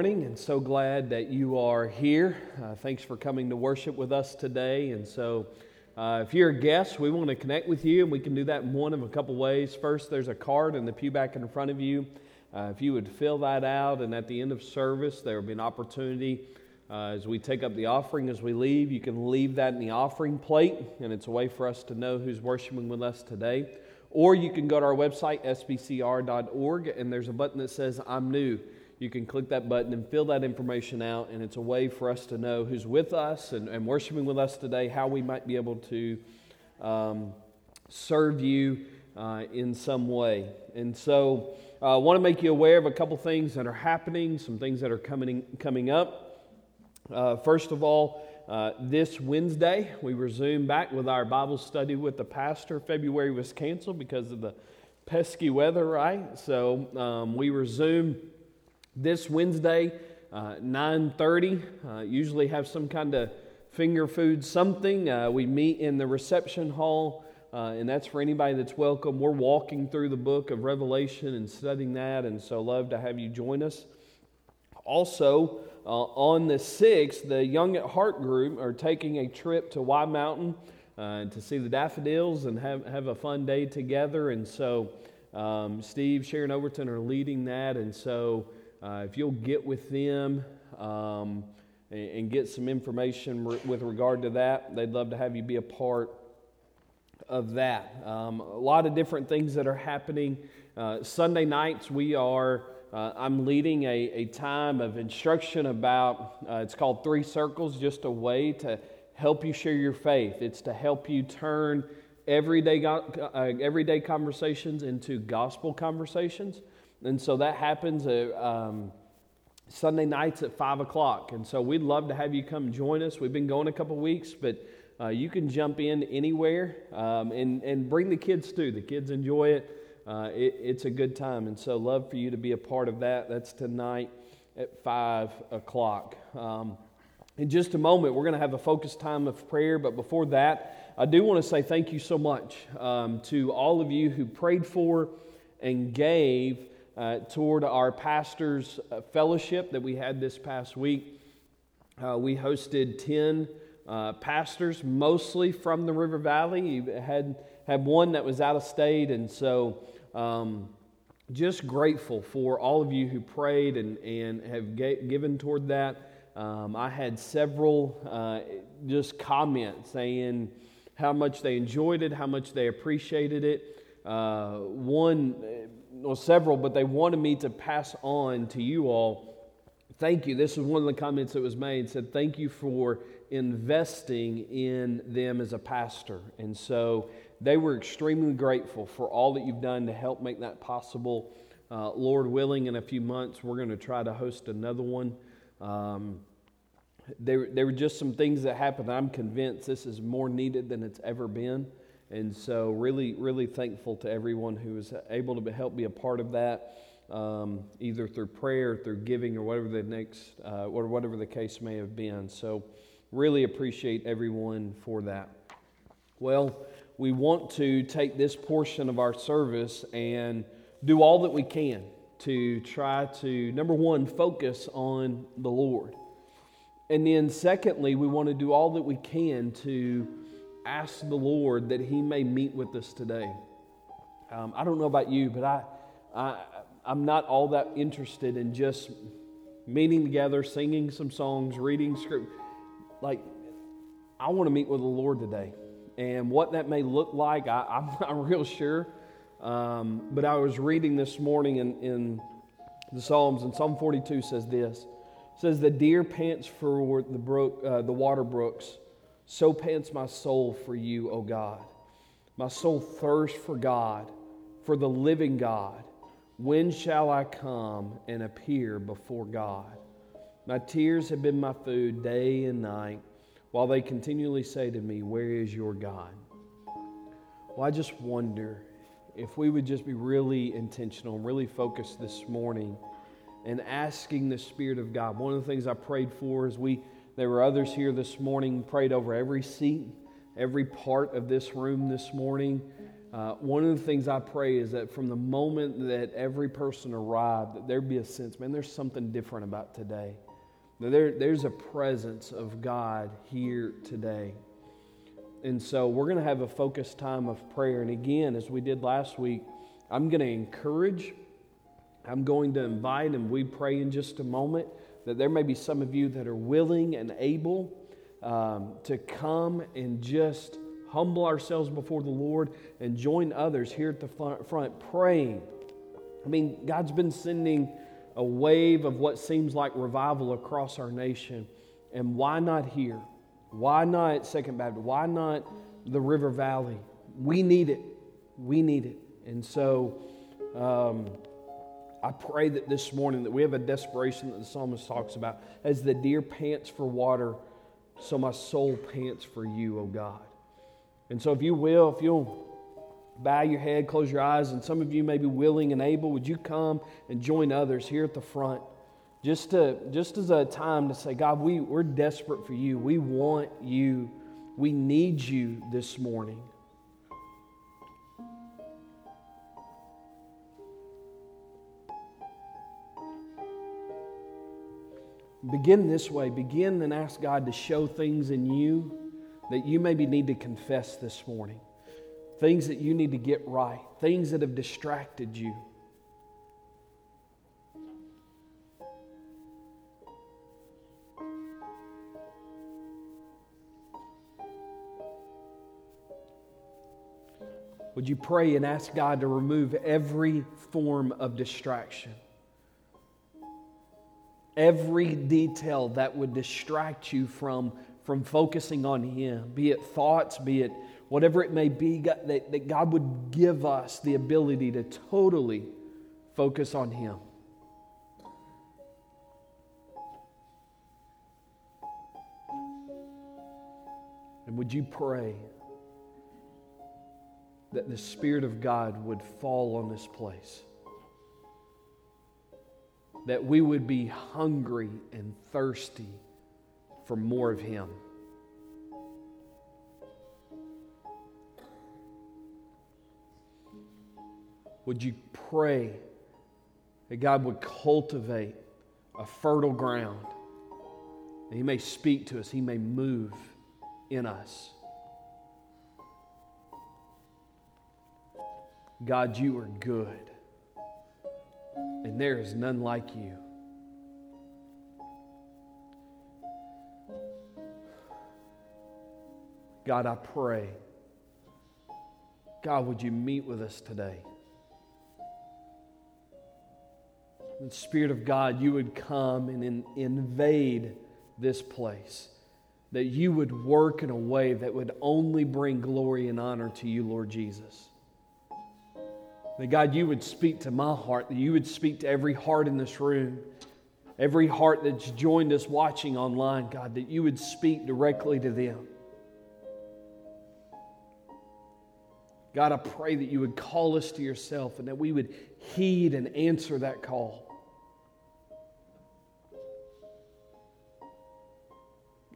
morning and so glad that you are here. Uh, thanks for coming to worship with us today. And so, uh, if you're a guest, we want to connect with you, and we can do that in one of a couple ways. First, there's a card in the pew back in front of you. Uh, if you would fill that out, and at the end of service, there will be an opportunity uh, as we take up the offering as we leave. You can leave that in the offering plate, and it's a way for us to know who's worshiping with us today. Or you can go to our website, sbcr.org, and there's a button that says, I'm new you can click that button and fill that information out, and it's a way for us to know who's with us and, and worshiping with us today, how we might be able to um, serve you uh, in some way. And so, I uh, want to make you aware of a couple things that are happening, some things that are coming, coming up. Uh, first of all, uh, this Wednesday, we resume back with our Bible study with the pastor. February was canceled because of the pesky weather, right? So um, we resume this Wednesday, uh, 9.30. Uh, usually have some kind of finger food something. Uh, we meet in the reception hall, uh, and that's for anybody that's welcome. We're walking through the book of Revelation and studying that, and so love to have you join us. Also, uh, on the 6th, the Young at Heart group are taking a trip to Wye Mountain uh, to see the daffodils and have, have a fun day together. And so, um, Steve, Sharon Overton are leading that, and so uh, if you'll get with them um, and, and, get some information re- with regard to that, they'd love to have you be a part of that. Um, a lot of different things that are happening. Uh, Sunday nights, we are. Uh, I'm leading a, a time of instruction about, uh, it's called Three Circles, just a way to help you share your faith. It's to help you turn everyday, uh, everyday conversations into gospel conversations. And so that happens at, um, Sunday nights at 5 o'clock. And so we'd love to have you come join us. We've been going a couple weeks, but uh, you can jump in anywhere um, and, and bring the kids too. The kids enjoy it. Uh, it. It's a good time. And so, love for you to be a part of that. That's tonight at 5 o'clock. Um, in just a moment, we're going to have a focused time of prayer. But before that, I do want to say thank you so much um, to all of you who prayed for and gave uh, toward our pastors' uh, fellowship that we had this past week. Uh, we hosted 10 uh, pastors, mostly from the River Valley. You had, had one that was out of state, and so um, just grateful for all of you who prayed and, and have ga- given toward that. Um, I had several uh, just comments saying how much they enjoyed it, how much they appreciated it. Uh, one well, several, but they wanted me to pass on to you all. Thank you. This was one of the comments that was made. Said, Thank you for investing in them as a pastor. And so they were extremely grateful for all that you've done to help make that possible. Uh, Lord willing, in a few months, we're going to try to host another one. Um, there, there were just some things that happened. I'm convinced this is more needed than it's ever been. And so, really, really thankful to everyone who was able to help be a part of that, um, either through prayer, through giving, or whatever the next, uh, or whatever the case may have been. So, really appreciate everyone for that. Well, we want to take this portion of our service and do all that we can to try to, number one, focus on the Lord. And then, secondly, we want to do all that we can to ask the Lord that He may meet with us today. Um, I don't know about you, but I, I, I'm not all that interested in just meeting together, singing some songs, reading script. Like, I want to meet with the Lord today. And what that may look like, I, am not real sure. Um, but I was reading this morning in, in the Psalms, and Psalm 42 says this. It says, The deer pants for the, brook, uh, the water brooks so pants my soul for you, O God. My soul thirsts for God, for the living God. When shall I come and appear before God? My tears have been my food day and night, while they continually say to me, Where is your God? Well, I just wonder if we would just be really intentional, really focused this morning and asking the Spirit of God. One of the things I prayed for is we there were others here this morning, prayed over every seat, every part of this room this morning. uh, one of the things I pray is that from the moment that every person arrived, that there be a sense, man, there's something different about today. There, there's a presence of God here today. And so we're going to have a focused time of prayer. And again, as we did last week, I'm going to encourage, I'm going to invite, and we pray in just a moment that there may be some of you that are willing and able um, to come and just humble ourselves before the Lord and join others here at the front praying. I mean, God's been sending a wave of what seems like revival across our nation. And why not here? Why not Second Baptist? Why not the River Valley? We need it. We need it. And so um, I pray that this morning that we have a desperation that the psalmist talks about. As the deer pants for water, so my soul pants for you, O God. And so, if you will, if you'll bow your head, close your eyes, and some of you may be willing and able, would you come and join others here at the front? Just, to, just as a time to say, God, we, we're desperate for you. We want you. We need you this morning. Begin this way. Begin and ask God to show things in you that you maybe need to confess this morning, things that you need to get right, things that have distracted you. Would you pray and ask God to remove every form of distraction? Every detail that would distract you from from focusing on Him, be it thoughts, be it whatever it may be, that, that God would give us the ability to totally focus on Him. And would you pray that the Spirit of God would fall on this place? That we would be hungry and thirsty for more of Him. Would you pray that God would cultivate a fertile ground? And He may speak to us, He may move in us. God, you are good, and there is none like you. God, I pray. God, would you meet with us today? The Spirit of God, you would come and in, invade this place. That you would work in a way that would only bring glory and honor to you, Lord Jesus. That God, you would speak to my heart, that you would speak to every heart in this room, every heart that's joined us watching online, God, that you would speak directly to them. God, I pray that you would call us to yourself and that we would heed and answer that call.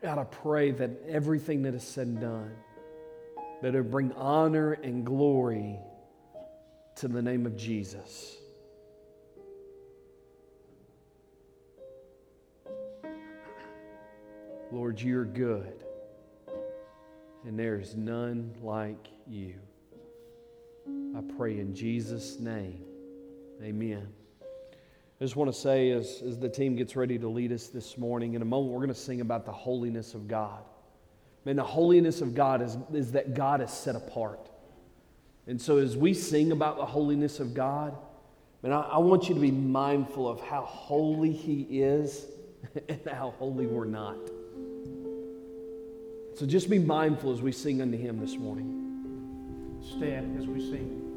God, I pray that everything that is said and done, that it bring honor and glory to the name of Jesus. Lord, you're good, and there is none like you. I pray in Jesus' name. Amen. I just want to say, as, as the team gets ready to lead us this morning, in a moment, we're going to sing about the holiness of God. Man, the holiness of God is, is that God is set apart. And so, as we sing about the holiness of God, man, I, I want you to be mindful of how holy He is and how holy we're not. So, just be mindful as we sing unto Him this morning stand as we sing.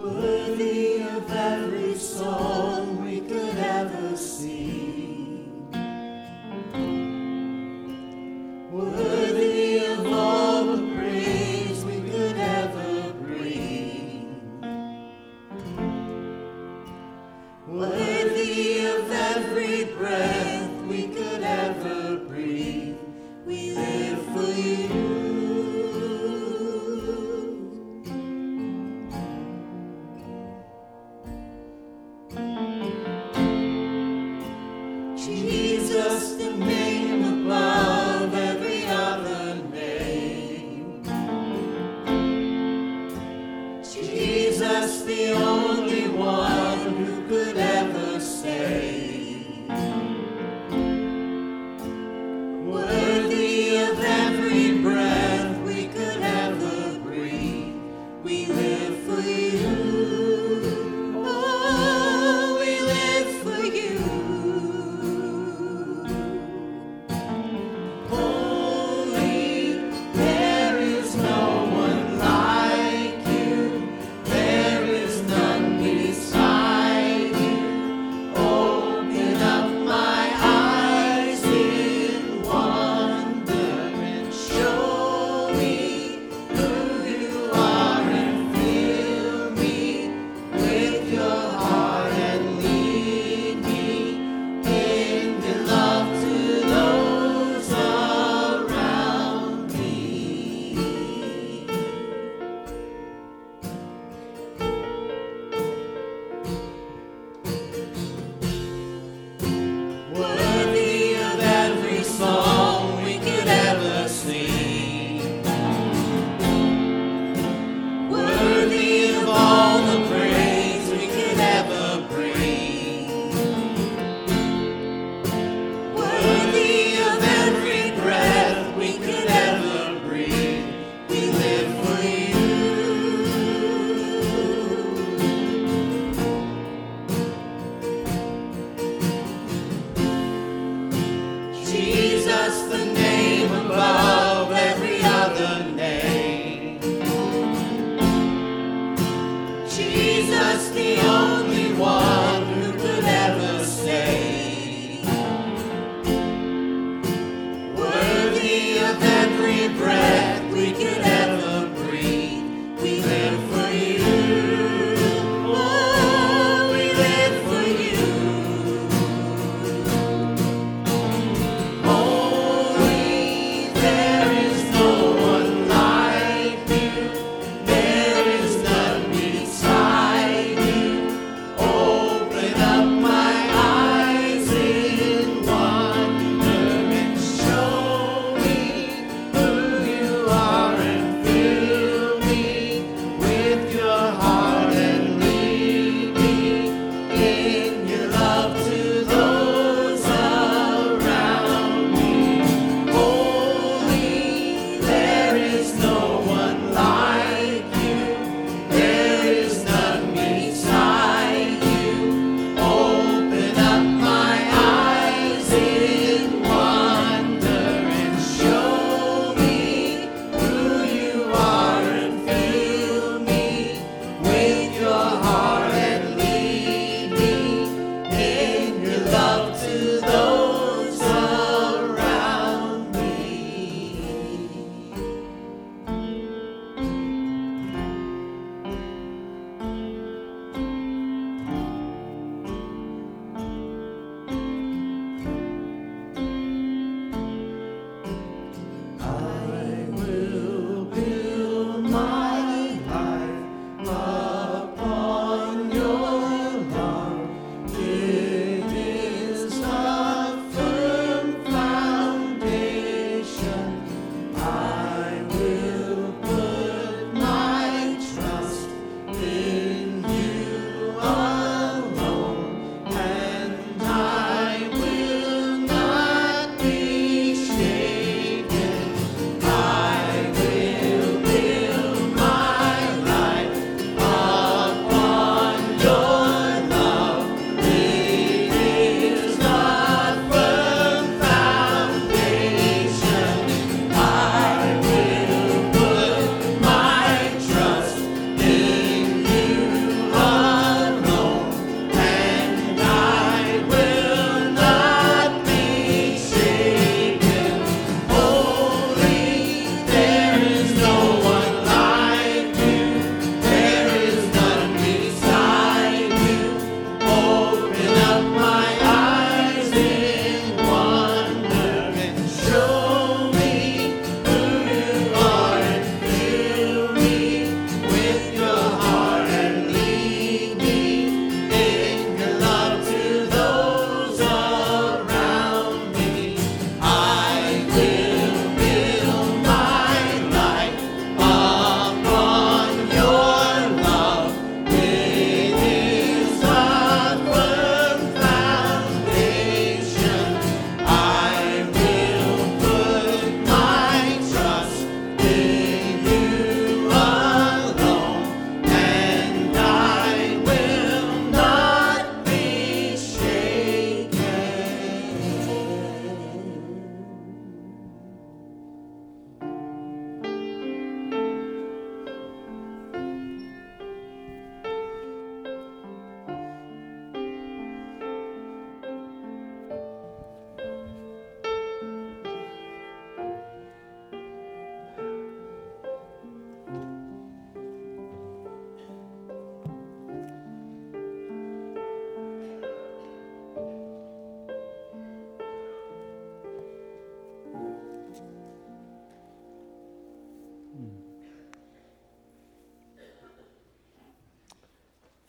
Whoa.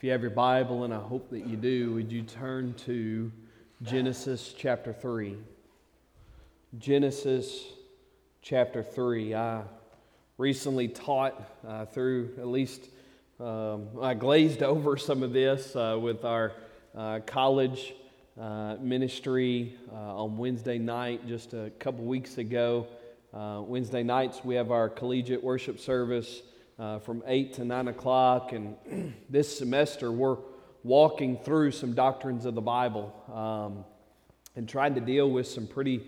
You have your Bible, and I hope that you do, would you turn to Genesis chapter 3? Genesis chapter 3. I recently taught uh, through at least, um, I glazed over some of this uh, with our uh, college uh, ministry uh, on Wednesday night just a couple weeks ago. Uh, Wednesday nights, we have our collegiate worship service uh, from 8 to 9 o'clock. And this semester, we're walking through some doctrines of the Bible um, and trying to deal with some pretty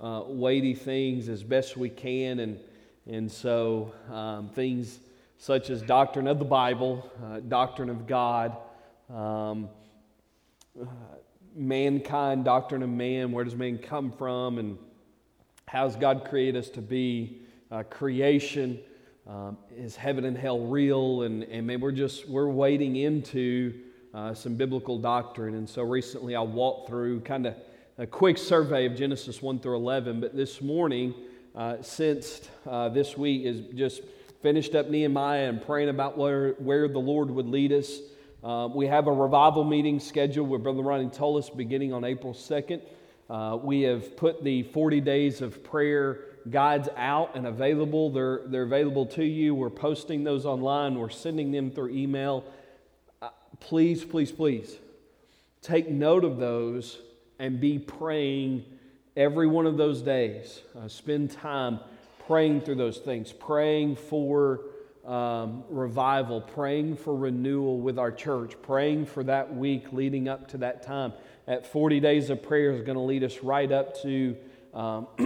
uh, weighty things as best we can. And, and so, um, things such as doctrine of the Bible, uh, doctrine of God, um, uh, mankind, doctrine of man, where does man come from, and how does God create us to be, uh, creation, um, is heaven and hell real? And, and maybe we're just, we're wading into uh, some biblical doctrine. And so recently I walked through kind of a quick survey of Genesis 1 through 11. But this morning, uh, since uh, this week is just finished up Nehemiah and praying about where, where the Lord would lead us. Uh, we have a revival meeting scheduled with Brother Ronnie Tullis beginning on April 2nd. Uh, we have put the 40 days of prayer guides out and available. They're, they're available to you. We're posting those online, we're sending them through email. Uh, please, please, please take note of those and be praying every one of those days. Uh, spend time praying through those things, praying for um, revival, praying for renewal with our church, praying for that week leading up to that time. At 40 days of prayer is going to lead us right up to um,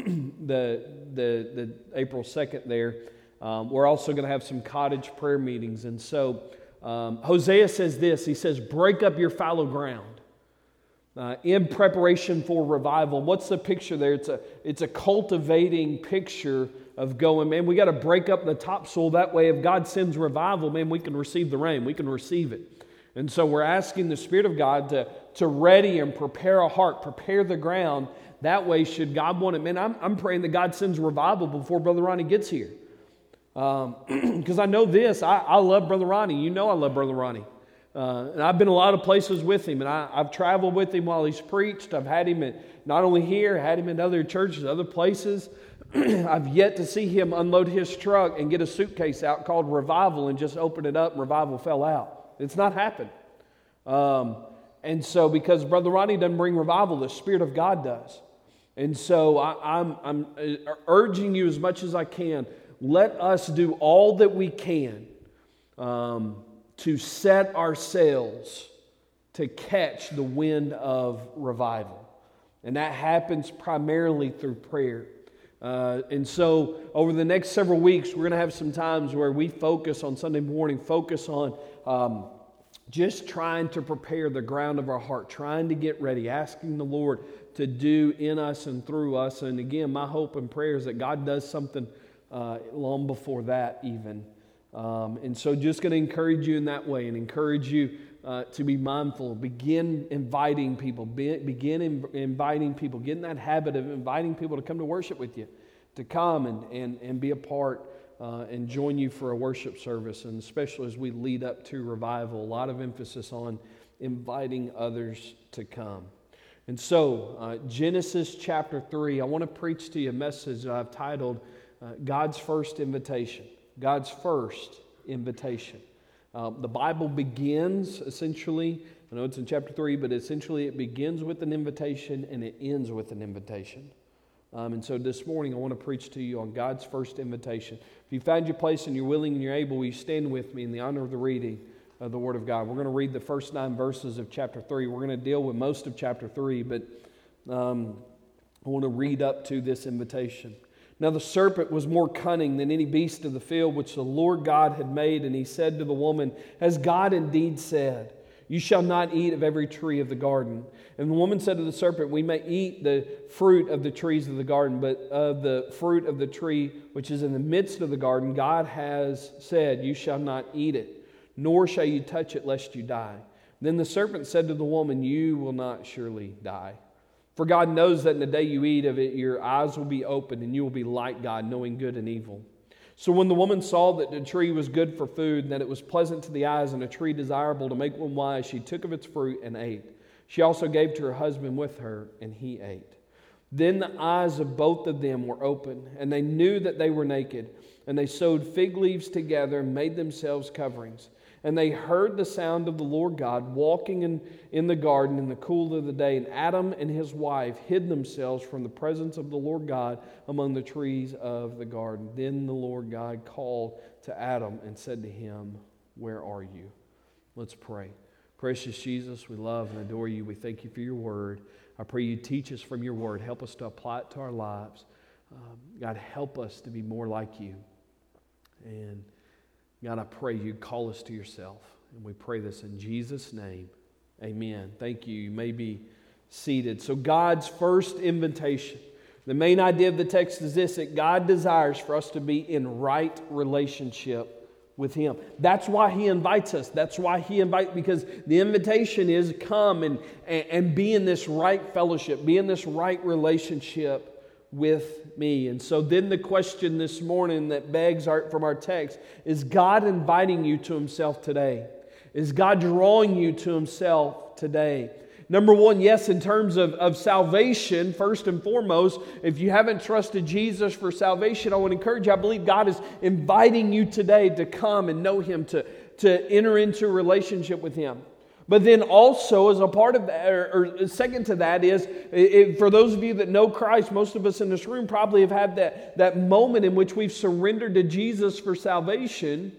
the, the, the April 2nd there. Um, we're also going to have some cottage prayer meetings. And so um, Hosea says this He says, Break up your fallow ground. Uh, in preparation for revival. What's the picture there? It's a, it's a cultivating picture of going, man, we got to break up the topsoil. That way, if God sends revival, man, we can receive the rain, we can receive it. And so we're asking the Spirit of God to, to ready and prepare a heart, prepare the ground that way, should God want it, man, I'm, I'm praying that God sends revival before Brother Ronnie gets here. Because um, I know this, I, I, love Brother Ronnie. You know I love Brother Ronnie. Uh, and I've been a lot of places with him, and I, have traveled with him while he's preached. I've had him at, not only here, had him in other churches, other places. I've yet to see him unload his truck and get a suitcase out called Revival and just open it up, Revival fell out. It's not happened. Um, and so, because Brother Ronnie doesn't bring revival, the Spirit of God does. And so I, am I'm, I'm uh, urging you as much as I can let us do all that we can um, to set our sails to catch the wind of revival. And that happens primarily through prayer. Uh, and so, over the next several weeks, we're going to have some times where we focus on Sunday morning, focus on um, just trying to prepare the ground of our heart, trying to get ready, asking the Lord to do in us and through us. And again, my hope and prayer is that God does something uh, long before that, even. Um, and so, just going to encourage you in that way and encourage you uh, to be mindful. Begin inviting people. Be, begin in, inviting people. Get in that habit of inviting people to come to worship with you, to come and, and, and be a part uh, and join you for a worship service. And especially as we lead up to revival, a lot of emphasis on inviting others to come. And so, uh, Genesis chapter 3, I want to preach to you a message that I've titled uh, God's First Invitation. God's First Invitation. Uh, the Bible begins essentially, I know it's in chapter 3, but essentially it begins with an invitation and it ends with an invitation. Um, and so this morning I want to preach to you on God's first invitation. If you found your place and you're willing and you're able, will you stand with me in the honor of the reading? The Word of God. We're going to read the first nine verses of chapter 3. We're going to deal with most of chapter 3, but um, I want to read up to this invitation. Now the serpent was more cunning than any beast of the field which the Lord God had made, and he said to the woman, As God indeed said, You shall not eat of every tree of the garden. And the woman said to the serpent, We may eat the fruit of the trees of the garden, but of the fruit of the tree which is in the midst of the garden, God has said, You shall not eat it nor shall you touch it lest you die. Then the serpent said to the woman, You will not surely die. For God knows that in the day you eat of it, your eyes will be opened, and you will be like God, knowing good and evil. So when the woman saw that the tree was good for food, and that it was pleasant to the eyes, and a tree desirable to make one wise, she took of its fruit and ate. She also gave to her husband with her, and he ate. Then the eyes of both of them were opened, and they knew that they were naked. And they sewed fig leaves together and made themselves coverings. And they heard the sound of the Lord God walking in, in the garden in the cool of the day. And Adam and his wife hid themselves from the presence of the Lord God among the trees of the garden. Then the Lord God called to Adam and said to him, Where are you? Let's pray. Precious Jesus, we love and adore you. We thank you for your word. I pray you teach us from your word. Help us to apply it to our lives. Um, God, help us to be more like you. And God, I pray you call us to yourself. And we pray this in Jesus' name. Amen. Thank you. You may be seated. So, God's first invitation. The main idea of the text is this that God desires for us to be in right relationship with him that's why he invites us that's why he invites because the invitation is come and, and, and be in this right fellowship be in this right relationship with me. And so then the question this morning that begs our, from our text is God inviting you to himself today? Is God drawing you to himself today? Number one, yes, in terms of, of salvation, first and foremost, if you haven't trusted Jesus for salvation, I to encourage you. I believe God is inviting you today to come and know Him, to, to enter into a relationship with Him. But then also, as a part of that, or, or second to that, is it, for those of you that know Christ, most of us in this room probably have had that, that moment in which we've surrendered to Jesus for salvation.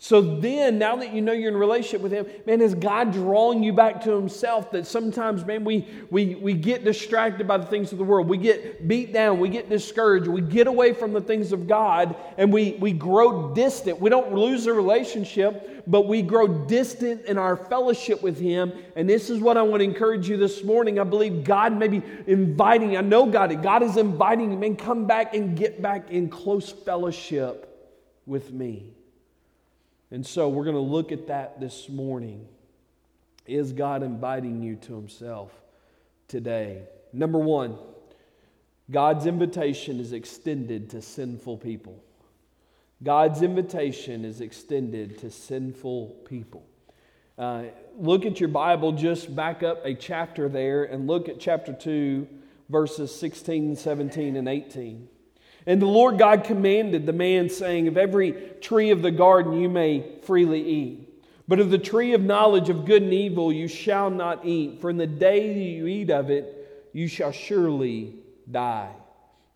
So then, now that you know you're in relationship with Him, man, is God drawing you back to Himself? That sometimes, man, we, we, we get distracted by the things of the world. We get beat down. We get discouraged. We get away from the things of God and we, we grow distant. We don't lose a relationship, but we grow distant in our fellowship with Him. And this is what I want to encourage you this morning. I believe God may be inviting, I know God, God is inviting you, man, come back and get back in close fellowship with me. And so we're going to look at that this morning. Is God inviting you to Himself today? Number one, God's invitation is extended to sinful people. God's invitation is extended to sinful people. Uh, look at your Bible, just back up a chapter there and look at chapter 2, verses 16, 17, and 18. And the Lord God commanded the man, saying, Of every tree of the garden you may freely eat. But of the tree of knowledge of good and evil you shall not eat, for in the day you eat of it, you shall surely die.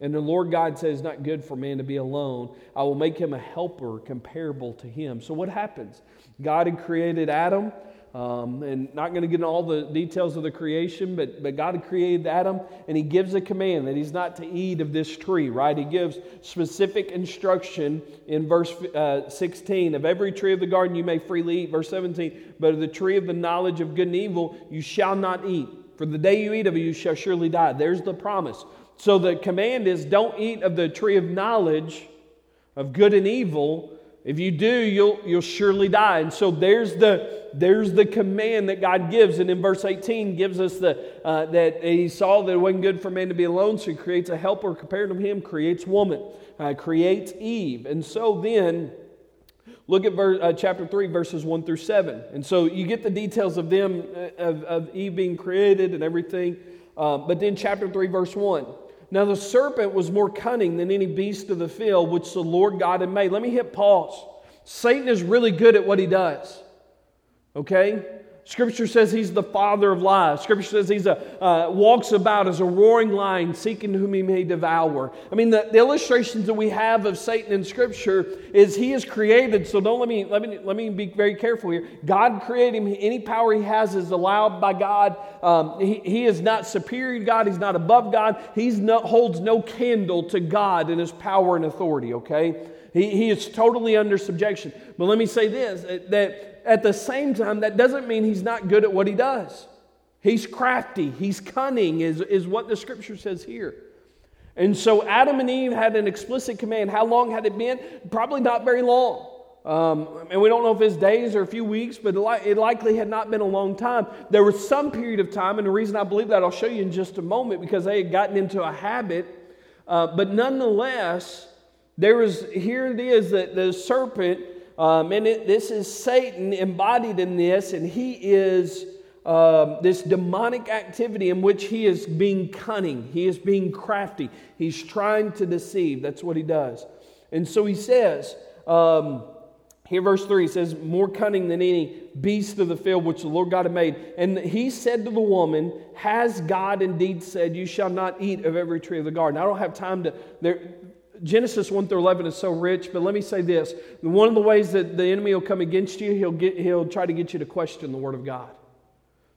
And the Lord God says, not good for man to be alone. I will make him a helper comparable to him. So, what happens? God had created Adam. Um, and not going to get into all the details of the creation, but, but God created Adam and he gives a command that he's not to eat of this tree, right? He gives specific instruction in verse uh, 16 of every tree of the garden you may freely eat. Verse 17, but of the tree of the knowledge of good and evil you shall not eat. For the day you eat of it, you shall surely die. There's the promise. So the command is don't eat of the tree of knowledge of good and evil. If you do, you'll, you'll surely die. And so there's the there's the command that God gives. And in verse 18 gives us the, uh, that he saw that it wasn't good for man to be alone, so he creates a helper compared to him, creates woman, uh, creates Eve. And so then, look at verse, uh, chapter 3, verses 1 through 7. And so you get the details of them, uh, of, of Eve being created and everything. Uh, but then chapter 3, verse 1. Now the serpent was more cunning than any beast of the field which the Lord God had made. Let me hit pause. Satan is really good at what he does. Okay? Scripture says he's the father of lies. Scripture says he's a uh, walks about as a roaring lion, seeking whom he may devour. I mean, the, the, illustrations that we have of Satan in Scripture is he is created. So don't let me let me let me be very careful here. God created him. Any power he has is allowed by God. Um, he, he is not superior to God. He's not above God. He no, holds no candle to God in his power and authority. Okay, he, he is totally under subjection. But let me say this: that at the same time, that doesn't mean he's not good at what he does. He's crafty, he's cunning, is, is what the scripture says here. And so Adam and Eve had an explicit command. How long had it been? Probably not very long. Um, and we don't know if it's days or a few weeks, but it likely had not been a long time. There was some period of time, and the reason I believe that I'll show you in just a moment because they had gotten into a habit. Uh, but nonetheless, There was, here it is that the serpent, um, and it, this is Satan embodied in this, and he is um, this demonic activity in which he is being cunning, he is being crafty, he's trying to deceive. That's what he does. And so he says, um, here, verse 3 says, More cunning than any beast of the field which the Lord God had made. And he said to the woman, Has God indeed said, You shall not eat of every tree of the garden? I don't have time to. There, Genesis 1 through 11 is so rich, but let me say this. One of the ways that the enemy will come against you, he'll, get, he'll try to get you to question the Word of God.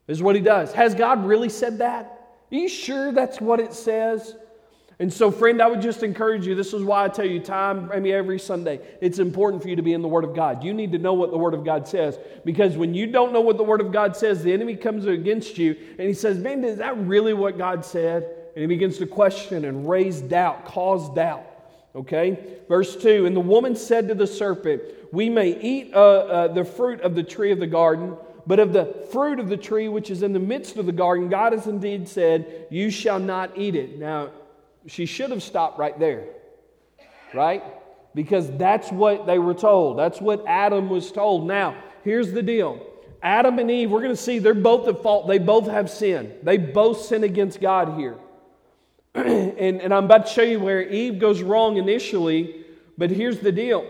This is what he does. Has God really said that? Are you sure that's what it says? And so, friend, I would just encourage you. This is why I tell you time, I mean, every Sunday, it's important for you to be in the Word of God. You need to know what the Word of God says. Because when you don't know what the Word of God says, the enemy comes against you and he says, Man, is that really what God said? And he begins to question and raise doubt, cause doubt. Okay? Verse 2 And the woman said to the serpent, We may eat uh, uh, the fruit of the tree of the garden. But of the fruit of the tree which is in the midst of the garden, God has indeed said, You shall not eat it. Now, she should have stopped right there, right? Because that's what they were told. That's what Adam was told. Now, here's the deal Adam and Eve, we're going to see they're both at fault. They both have sin. They both sin against God here. and, and I'm about to show you where Eve goes wrong initially, but here's the deal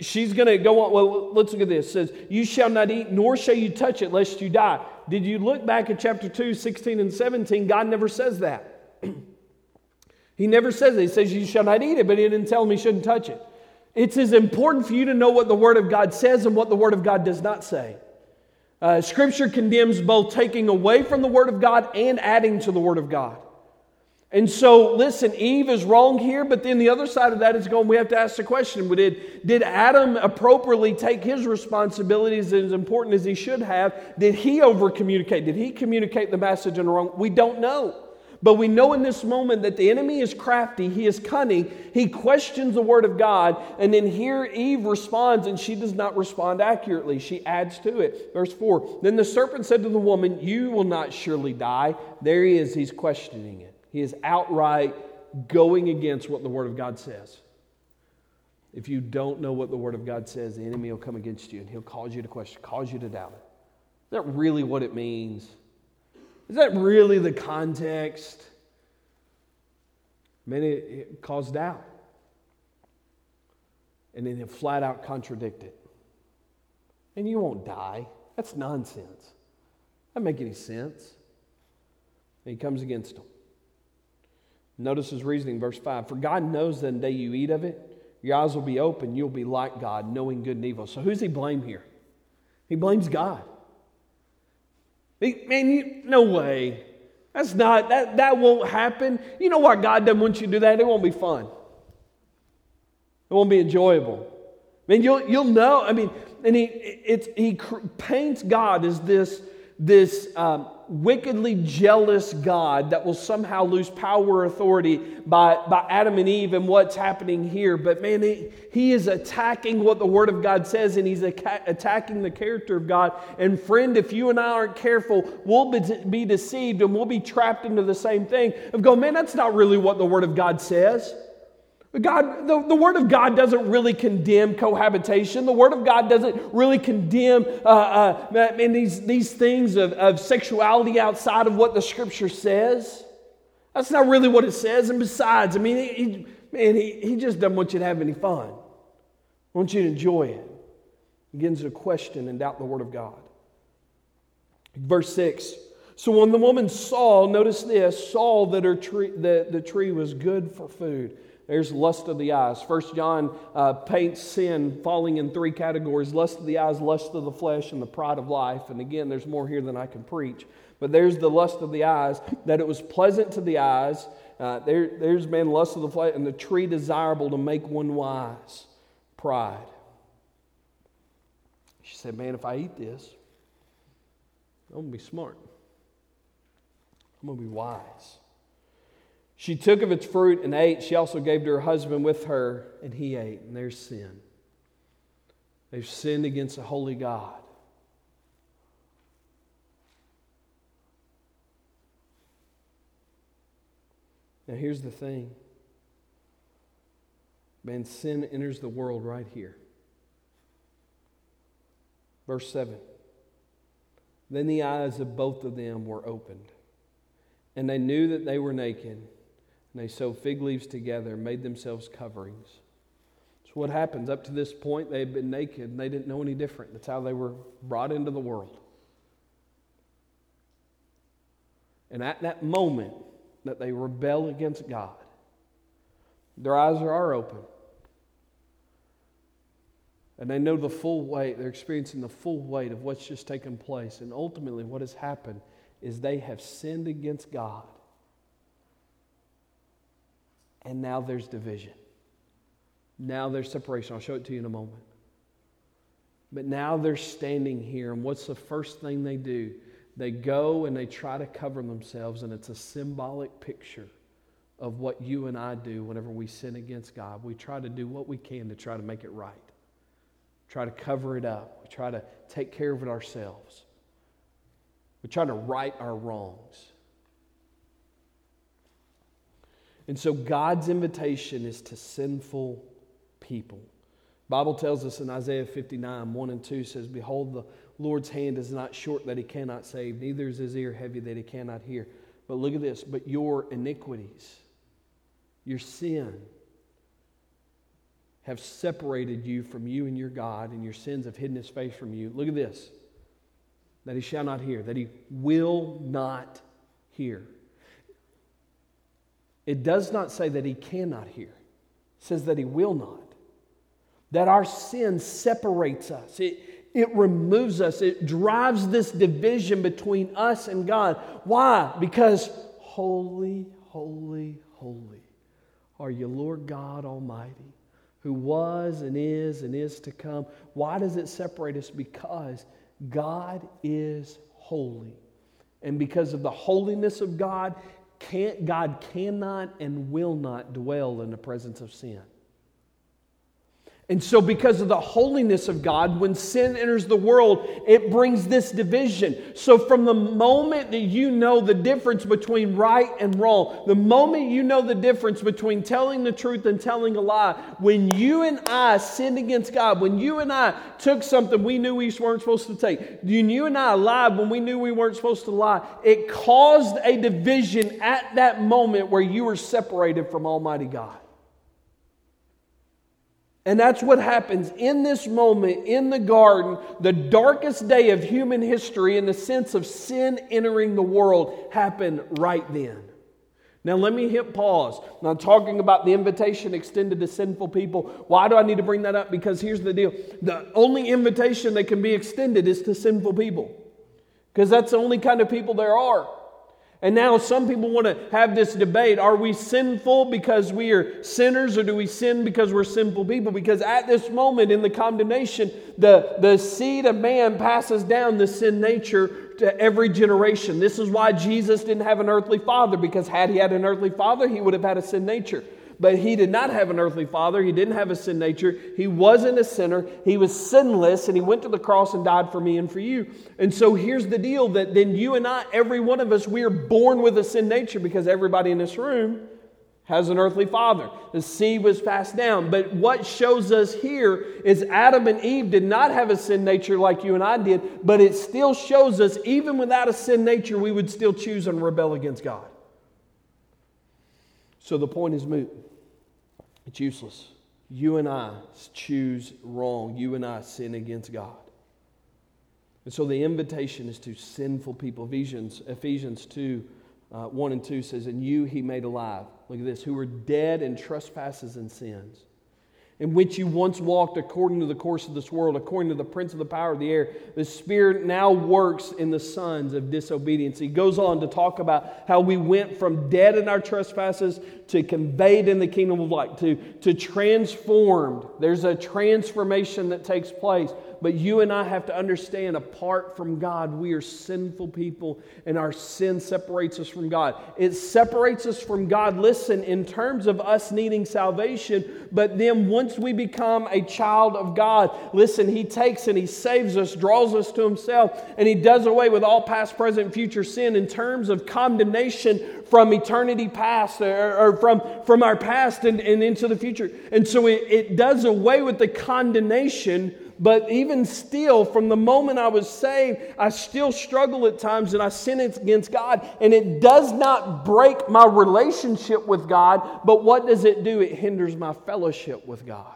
she's going to go on. Well, let's look at this. It says, You shall not eat, nor shall you touch it, lest you die. Did you look back at chapter 2, 16 and 17? God never says that. he never says it. He says, You shall not eat it, but he didn't tell him he shouldn't touch it. It's as important for you to know what the Word of God says and what the Word of God does not say. Uh, scripture condemns both taking away from the Word of God and adding to the Word of God. And so, listen, Eve is wrong here, but then the other side of that is going, we have to ask the question did, did Adam appropriately take his responsibilities as important as he should have? Did he over communicate? Did he communicate the message in the wrong? We don't know. But we know in this moment that the enemy is crafty, he is cunning, he questions the word of God, and then here Eve responds, and she does not respond accurately. She adds to it. Verse 4 Then the serpent said to the woman, You will not surely die. There he is, he's questioning it. He is outright going against what the Word of God says. If you don't know what the Word of God says, the enemy will come against you and he'll cause you to question, cause you to doubt it. Is that really what it means? Is that really the context? Many it cause doubt. And then he'll flat out contradict it. And you won't die. That's nonsense. That doesn't make any sense. And he comes against them. Notice his reasoning, verse 5 For God knows that the day you eat of it, your eyes will be open, you'll be like God, knowing good and evil. So who's he blame here? He blames God. He, man, you, no way. That's not, that, that won't happen. You know why God doesn't want you to do that? It won't be fun. It won't be enjoyable. I mean, you'll, you'll know. I mean, and he, it's, he paints God as this, this um, wickedly jealous God that will somehow lose power or authority by, by Adam and Eve and what's happening here. But man, he, he is attacking what the Word of God says and he's attacking the character of God. And friend, if you and I aren't careful, we'll be, be deceived and we'll be trapped into the same thing of going, man, that's not really what the Word of God says. God, the, the Word of God doesn't really condemn cohabitation. The Word of God doesn't really condemn uh, uh, in these, these things of, of sexuality outside of what the Scripture says. That's not really what it says. And besides, I mean, he, man, he, he just doesn't want you to have any fun. He wants you to enjoy it. He begins to question and doubt the Word of God. Verse 6. So when the woman saw, notice this, saw that her tree, the, the tree was good for food there's lust of the eyes. First John uh, paints sin falling in three categories lust of the eyes, lust of the flesh, and the pride of life. And again, there's more here than I can preach. But there's the lust of the eyes, that it was pleasant to the eyes. Uh, there, there's man lust of the flesh, and the tree desirable to make one wise. Pride. She said, Man, if I eat this, I'm going to be smart. I'm going to be wise. She took of its fruit and ate. She also gave to her husband with her, and he ate. And there's sin. They've sinned against a holy God. Now, here's the thing Man, sin enters the world right here. Verse 7. Then the eyes of both of them were opened, and they knew that they were naked, and they sewed fig leaves together and made themselves coverings. So, what happens? Up to this point, they had been naked and they didn't know any different. That's how they were brought into the world. And at that moment that they rebel against God, their eyes are open. And they know the full weight, they're experiencing the full weight of what's just taken place. And ultimately, what has happened is they have sinned against God. And now there's division. Now there's separation. I'll show it to you in a moment. But now they're standing here, and what's the first thing they do? They go and they try to cover themselves, and it's a symbolic picture of what you and I do whenever we sin against God. We try to do what we can to try to make it right try to cover it up. We try to take care of it ourselves. We try to right our wrongs. And so God's invitation is to sinful people. Bible tells us in Isaiah 59, 1 and 2 says, Behold, the Lord's hand is not short that he cannot save, neither is his ear heavy that he cannot hear. But look at this, but your iniquities, your sin, have separated you from you and your God, and your sins have hidden his face from you. Look at this that he shall not hear, that he will not hear. It does not say that he cannot hear, it says that he will not. That our sin separates us. It, it removes us. It drives this division between us and God. Why? Because holy, holy, holy are you, Lord God Almighty who was and is and is to come. Why does it separate us? Because God is holy. And because of the holiness of God, can't, God cannot and will not dwell in the presence of sin. And so, because of the holiness of God, when sin enters the world, it brings this division. So, from the moment that you know the difference between right and wrong, the moment you know the difference between telling the truth and telling a lie, when you and I sinned against God, when you and I took something we knew we weren't supposed to take, when you and I lied when we knew we weren't supposed to lie, it caused a division at that moment where you were separated from Almighty God. And that's what happens in this moment in the garden, the darkest day of human history, in the sense of sin entering the world, happened right then. Now, let me hit pause. Now, I'm talking about the invitation extended to sinful people. Why do I need to bring that up? Because here's the deal the only invitation that can be extended is to sinful people, because that's the only kind of people there are. And now some people want to have this debate are we sinful because we are sinners or do we sin because we're sinful people? Because at this moment in the condemnation, the, the seed of man passes down the sin nature to every generation. This is why Jesus didn't have an earthly father, because had he had an earthly father, he would have had a sin nature. But he did not have an earthly father. He didn't have a sin nature. He wasn't a sinner. He was sinless, and he went to the cross and died for me and for you. And so here's the deal that then you and I, every one of us, we are born with a sin nature because everybody in this room has an earthly father. The seed was passed down. But what shows us here is Adam and Eve did not have a sin nature like you and I did, but it still shows us, even without a sin nature, we would still choose and rebel against God. So the point is moot. It's useless. You and I choose wrong. You and I sin against God. And so the invitation is to sinful people. Ephesians, Ephesians 2 uh, 1 and 2 says, And you he made alive. Look at this, who were dead in trespasses and sins in which you once walked according to the course of this world, according to the prince of the power of the air. The Spirit now works in the sons of disobedience. He goes on to talk about how we went from dead in our trespasses to conveyed in the kingdom of light, to, to transformed. There's a transformation that takes place. But you and I have to understand apart from God, we are sinful people and our sin separates us from God. It separates us from God, listen, in terms of us needing salvation. But then once we become a child of God, listen, He takes and He saves us, draws us to Himself, and He does away with all past, present, future sin in terms of condemnation from eternity past or, or from, from our past and, and into the future. And so it, it does away with the condemnation but even still, from the moment I was saved, I still struggle at times and I sin against God. And it does not break my relationship with God, but what does it do? It hinders my fellowship with God.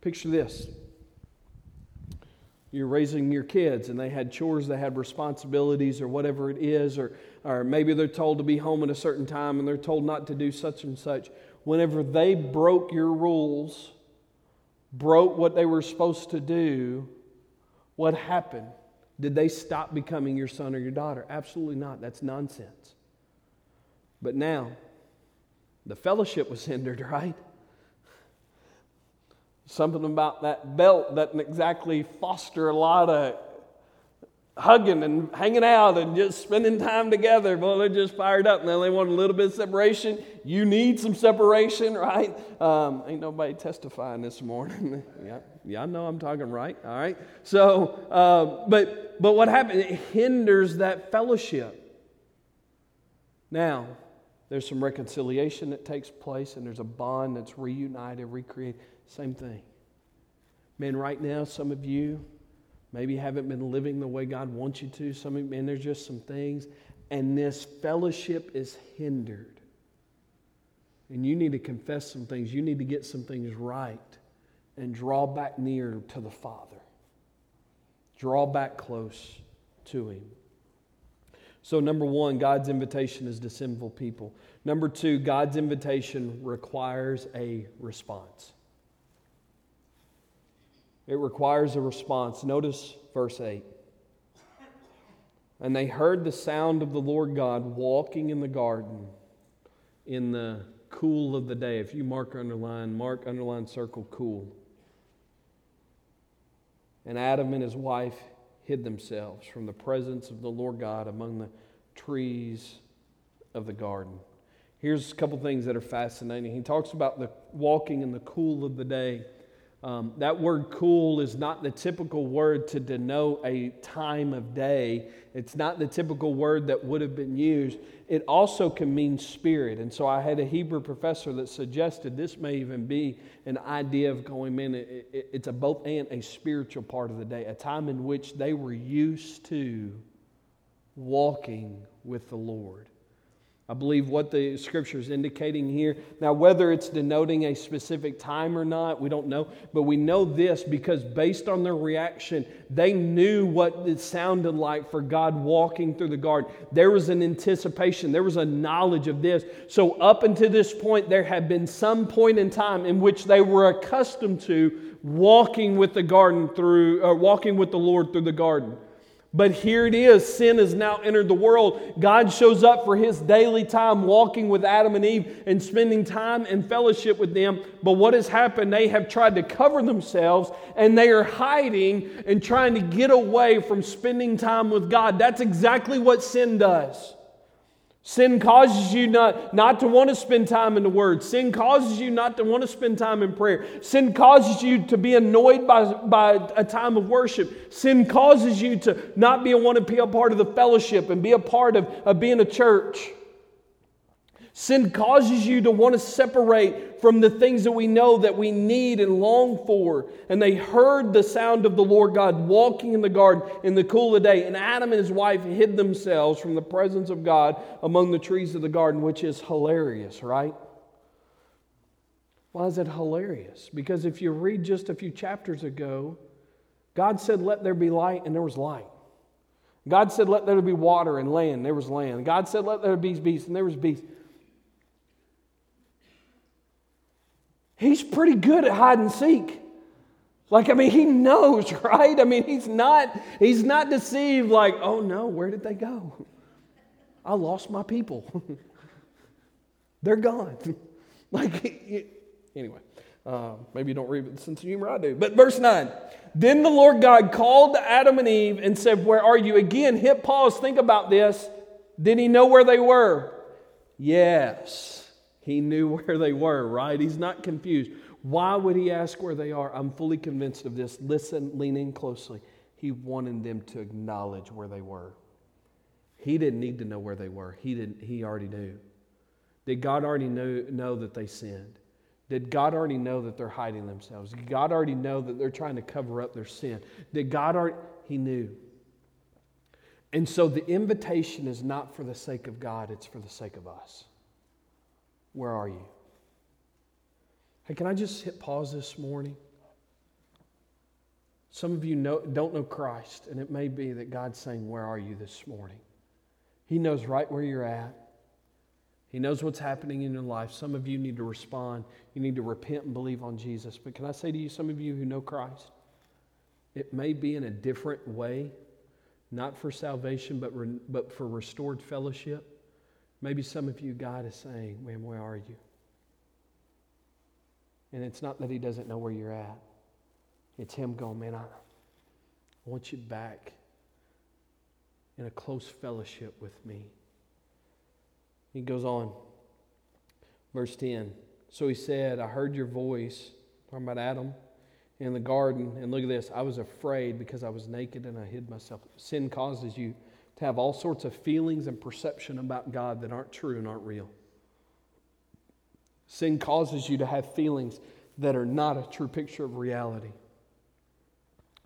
Picture this you're raising your kids and they had chores, they had responsibilities, or whatever it is, or, or maybe they're told to be home at a certain time and they're told not to do such and such. Whenever they broke your rules, broke what they were supposed to do, what happened? Did they stop becoming your son or your daughter? Absolutely not. That's nonsense. But now, the fellowship was hindered, right? Something about that belt doesn't exactly foster a lot of hugging and hanging out and just spending time together. Well, they're just fired up. Now they want a little bit of separation. You need some separation, right? Um, ain't nobody testifying this morning. yeah, yeah, I know I'm talking right. All right. So, uh, but but what happens? It hinders that fellowship. Now, there's some reconciliation that takes place, and there's a bond that's reunited, recreated. Same thing. Man, right now, some of you maybe haven't been living the way God wants you to. Some you, there's just some things, and this fellowship is hindered. And you need to confess some things. You need to get some things right and draw back near to the Father. Draw back close to Him. So, number one, God's invitation is to sinful people. Number two, God's invitation requires a response. It requires a response. Notice verse 8. And they heard the sound of the Lord God walking in the garden in the cool of the day. If you mark, underline, mark, underline, circle, cool. And Adam and his wife hid themselves from the presence of the Lord God among the trees of the garden. Here's a couple things that are fascinating. He talks about the walking in the cool of the day. Um, that word cool is not the typical word to denote a time of day. It's not the typical word that would have been used. It also can mean spirit. And so I had a Hebrew professor that suggested this may even be an idea of going, in. it, it, it's a both and a spiritual part of the day, a time in which they were used to walking with the Lord. I believe what the scripture is indicating here. Now, whether it's denoting a specific time or not, we don't know. But we know this because based on their reaction, they knew what it sounded like for God walking through the garden. There was an anticipation, there was a knowledge of this. So, up until this point, there had been some point in time in which they were accustomed to walking with the garden through, or walking with the Lord through the garden. But here it is sin has now entered the world. God shows up for his daily time walking with Adam and Eve and spending time in fellowship with them. But what has happened? They have tried to cover themselves and they are hiding and trying to get away from spending time with God. That's exactly what sin does. Sin causes you not, not to want to spend time in the Word. Sin causes you not to want to spend time in prayer. Sin causes you to be annoyed by, by a time of worship. Sin causes you to not be a, want to be a part of the fellowship and be a part of, of being a church. Sin causes you to want to separate from the things that we know that we need and long for. And they heard the sound of the Lord God walking in the garden in the cool of the day. And Adam and his wife hid themselves from the presence of God among the trees of the garden, which is hilarious, right? Why is it hilarious? Because if you read just a few chapters ago, God said, Let there be light, and there was light. God said, Let there be water and land, and there was land. God said, Let there be beasts, and there was beasts. He's pretty good at hide and seek. Like, I mean, he knows, right? I mean, he's not, he's not deceived like, oh no, where did they go? I lost my people. They're gone. like, anyway, Uh, maybe you don't read with the sense of humor I do. But verse 9. Then the Lord God called Adam and Eve and said, Where are you? Again, hit pause, think about this. Did he know where they were? Yes. He knew where they were, right? He's not confused. Why would he ask where they are? I'm fully convinced of this. Listen, lean in closely. He wanted them to acknowledge where they were. He didn't need to know where they were. He didn't he already knew. Did God already know, know that they sinned? Did God already know that they're hiding themselves? Did God already know that they're trying to cover up their sin? Did God already? He knew. And so the invitation is not for the sake of God, it's for the sake of us. Where are you? Hey, can I just hit pause this morning? Some of you know, don't know Christ, and it may be that God's saying, Where are you this morning? He knows right where you're at. He knows what's happening in your life. Some of you need to respond. You need to repent and believe on Jesus. But can I say to you, some of you who know Christ, it may be in a different way, not for salvation, but, re- but for restored fellowship. Maybe some of you, God is saying, Man, where are you? And it's not that He doesn't know where you're at, it's Him going, Man, I, want you back in a close fellowship with me. He goes on, verse 10. So he said, I heard your voice, talking about Adam, in the garden. And look at this I was afraid because I was naked and I hid myself. Sin causes you to have all sorts of feelings and perception about God that aren't true and aren't real. Sin causes you to have feelings that are not a true picture of reality,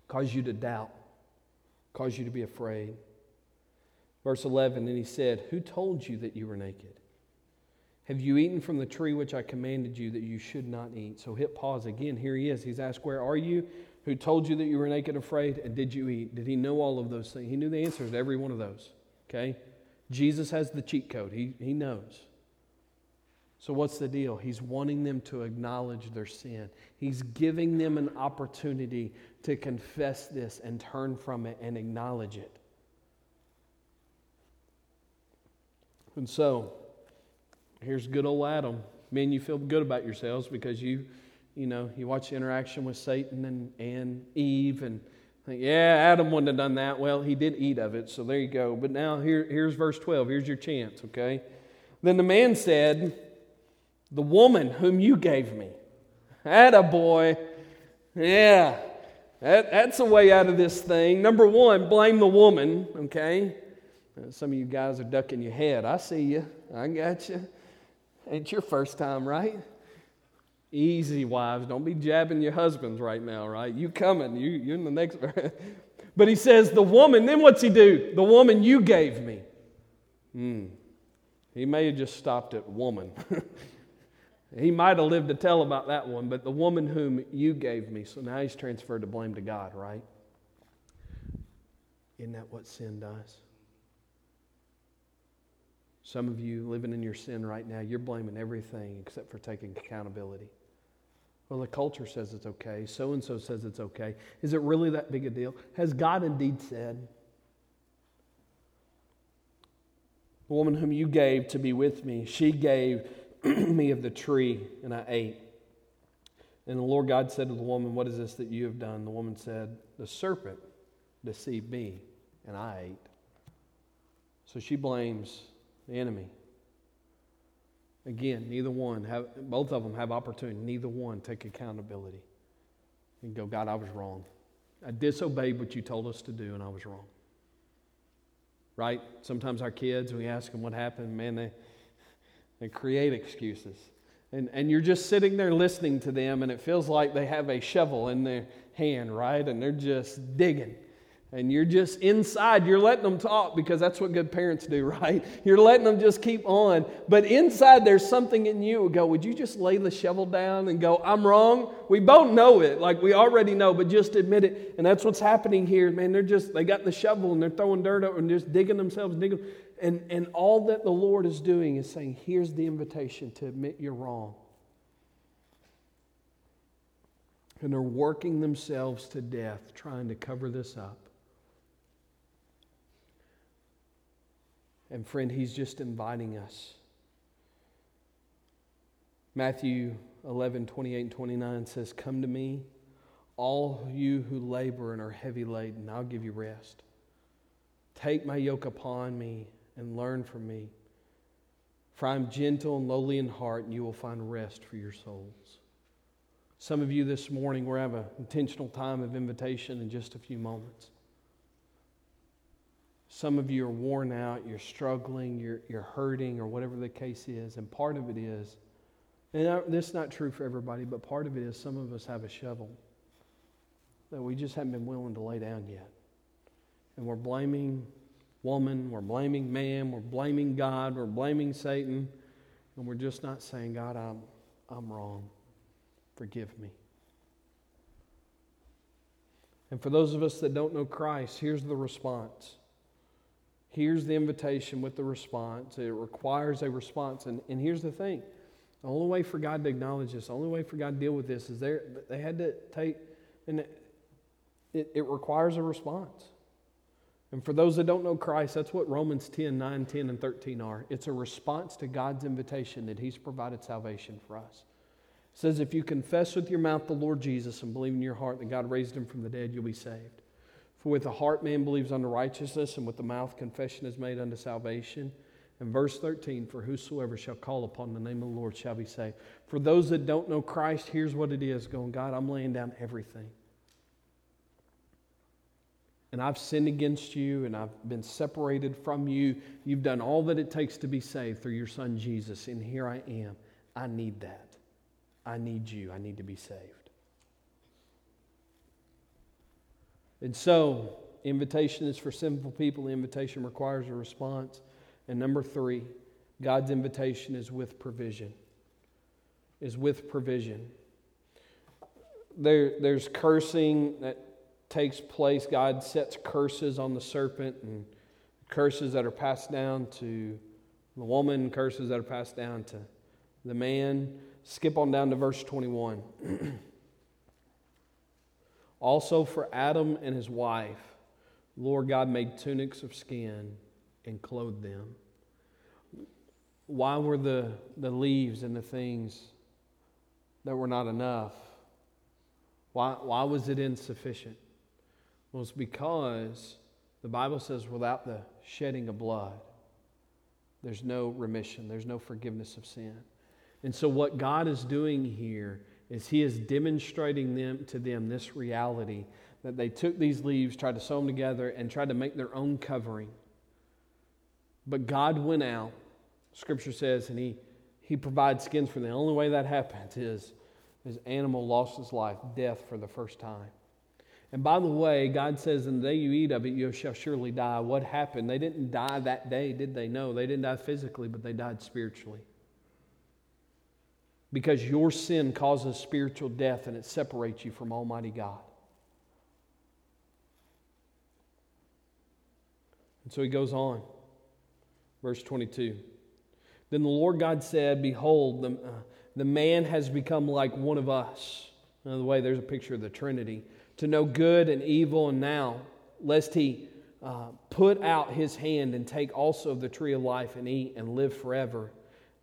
cause you to doubt, cause you to be afraid. Verse 11, and he said, Who told you that you were naked? Have you eaten from the tree which I commanded you that you should not eat? So hit pause again. Here he is. He's asked, Where are you? Who told you that you were naked and afraid? And did you eat? Did he know all of those things? He knew the answers to every one of those. Okay? Jesus has the cheat code, he, he knows. So, what's the deal? He's wanting them to acknowledge their sin. He's giving them an opportunity to confess this and turn from it and acknowledge it. And so, here's good old Adam. Man, you feel good about yourselves because you, you know, you watch the interaction with Satan and, and Eve and think, yeah, Adam wouldn't have done that. Well, he did eat of it, so there you go. But now here, here's verse 12. Here's your chance, okay? Then the man said, The woman whom you gave me. a boy. Yeah, that, that's a way out of this thing. Number one, blame the woman, okay? Some of you guys are ducking your head. I see you. I got you. Ain't your first time, right? Easy, wives. Don't be jabbing your husbands right now, right? You coming. You, you're in the next. but he says, the woman, then what's he do? The woman you gave me. Hmm. He may have just stopped at woman. he might have lived to tell about that one, but the woman whom you gave me. So now he's transferred the blame to God, right? Isn't that what sin does? Some of you living in your sin right now, you're blaming everything except for taking accountability. Well, the culture says it's okay. So and so says it's okay. Is it really that big a deal? Has God indeed said? The woman whom you gave to be with me, she gave me of the tree, and I ate. And the Lord God said to the woman, What is this that you have done? The woman said, The serpent deceived me, and I ate. So she blames the enemy. Again, neither one have both of them have opportunity. Neither one take accountability and go, God, I was wrong. I disobeyed what you told us to do, and I was wrong. Right? Sometimes our kids, we ask them what happened, man, they, they create excuses. And, and you're just sitting there listening to them, and it feels like they have a shovel in their hand, right? And they're just digging and you're just inside, you're letting them talk because that's what good parents do, right? You're letting them just keep on. But inside, there's something in you go, Would you just lay the shovel down and go, I'm wrong? We both know it, like we already know, but just admit it. And that's what's happening here, man. They're just, they got the shovel and they're throwing dirt over and just digging themselves, digging. And, and all that the Lord is doing is saying, Here's the invitation to admit you're wrong. And they're working themselves to death trying to cover this up. And friend, he's just inviting us. Matthew 11, 28, and 29 says, Come to me, all you who labor and are heavy laden, I'll give you rest. Take my yoke upon me and learn from me. For I am gentle and lowly in heart, and you will find rest for your souls. Some of you this morning, we're having an intentional time of invitation in just a few moments. Some of you are worn out, you're struggling, you're, you're hurting, or whatever the case is. And part of it is, and this is not true for everybody, but part of it is some of us have a shovel that we just haven't been willing to lay down yet. And we're blaming woman, we're blaming man, we're blaming God, we're blaming Satan, and we're just not saying, God, I'm, I'm wrong. Forgive me. And for those of us that don't know Christ, here's the response. Here's the invitation with the response. It requires a response. And, and here's the thing the only way for God to acknowledge this, the only way for God to deal with this is they had to take, and it, it, it requires a response. And for those that don't know Christ, that's what Romans 10, 9, 10, and 13 are. It's a response to God's invitation that He's provided salvation for us. It says, If you confess with your mouth the Lord Jesus and believe in your heart that God raised Him from the dead, you'll be saved. For with the heart man believes unto righteousness, and with the mouth confession is made unto salvation. And verse 13, for whosoever shall call upon the name of the Lord shall be saved. For those that don't know Christ, here's what it is going, God, I'm laying down everything. And I've sinned against you, and I've been separated from you. You've done all that it takes to be saved through your son Jesus, and here I am. I need that. I need you. I need to be saved. And so, invitation is for sinful people. invitation requires a response. And number three, God's invitation is with provision. Is with provision. There, there's cursing that takes place. God sets curses on the serpent and curses that are passed down to the woman, curses that are passed down to the man. Skip on down to verse 21. Also, for Adam and his wife, Lord God made tunics of skin and clothed them. Why were the, the leaves and the things that were not enough? Why, why was it insufficient? Well, it's because the Bible says without the shedding of blood, there's no remission, there's no forgiveness of sin. And so, what God is doing here is he is demonstrating them to them this reality that they took these leaves, tried to sew them together, and tried to make their own covering. But God went out, Scripture says, and He He provides skins for them. The only way that happens is his animal lost his life, death for the first time. And by the way, God says, In the day you eat of it, you shall surely die. What happened? They didn't die that day, did they? No, they didn't die physically, but they died spiritually because your sin causes spiritual death and it separates you from Almighty God. And so he goes on. Verse 22. Then the Lord God said, Behold, the, uh, the man has become like one of us. Another way, there's a picture of the Trinity. To know good and evil, and now, lest he uh, put out his hand and take also of the tree of life and eat and live forever.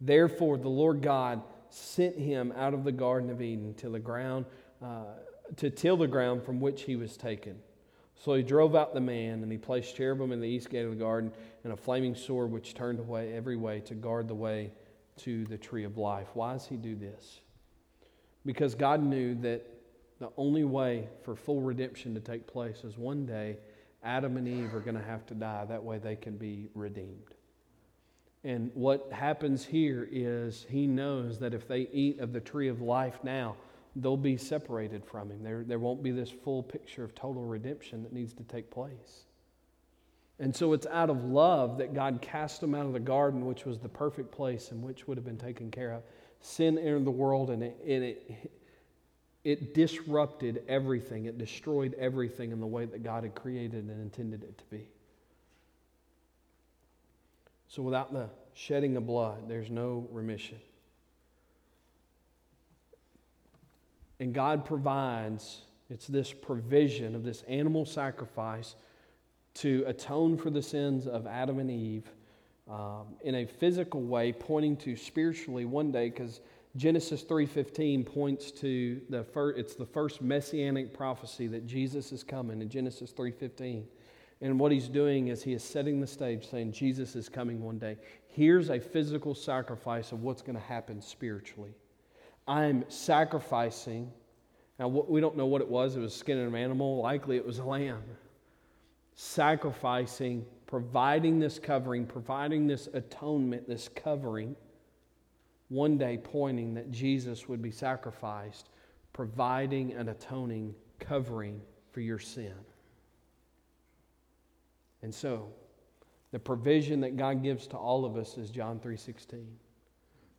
Therefore, the Lord God sent him out of the Garden of Eden to the ground, uh, to till the ground from which he was taken. So he drove out the man, and he placed cherubim in the east gate of the garden, and a flaming sword which turned away every way to guard the way to the tree of life. Why does he do this? Because God knew that the only way for full redemption to take place is one day Adam and Eve are going to have to die. That way they can be redeemed. And what happens here is he knows that if they eat of the tree of life now, they'll be separated from him. There, there won't be this full picture of total redemption that needs to take place. And so it's out of love that God cast them out of the garden, which was the perfect place and which would have been taken care of. Sin entered the world and it, and it, it disrupted everything, it destroyed everything in the way that God had created and intended it to be. So without the shedding of blood, there's no remission. And God provides, it's this provision of this animal sacrifice to atone for the sins of Adam and Eve um, in a physical way, pointing to spiritually one day, because Genesis 3:15 points to the first, it's the first messianic prophecy that Jesus is coming in Genesis 3:15. And what he's doing is he is setting the stage saying Jesus is coming one day. Here's a physical sacrifice of what's going to happen spiritually. I'm sacrificing. Now, we don't know what it was. It was skin of an animal. Likely it was a lamb. Sacrificing, providing this covering, providing this atonement, this covering one day pointing that Jesus would be sacrificed, providing an atoning covering for your sin. And so, the provision that God gives to all of us is John 3:16.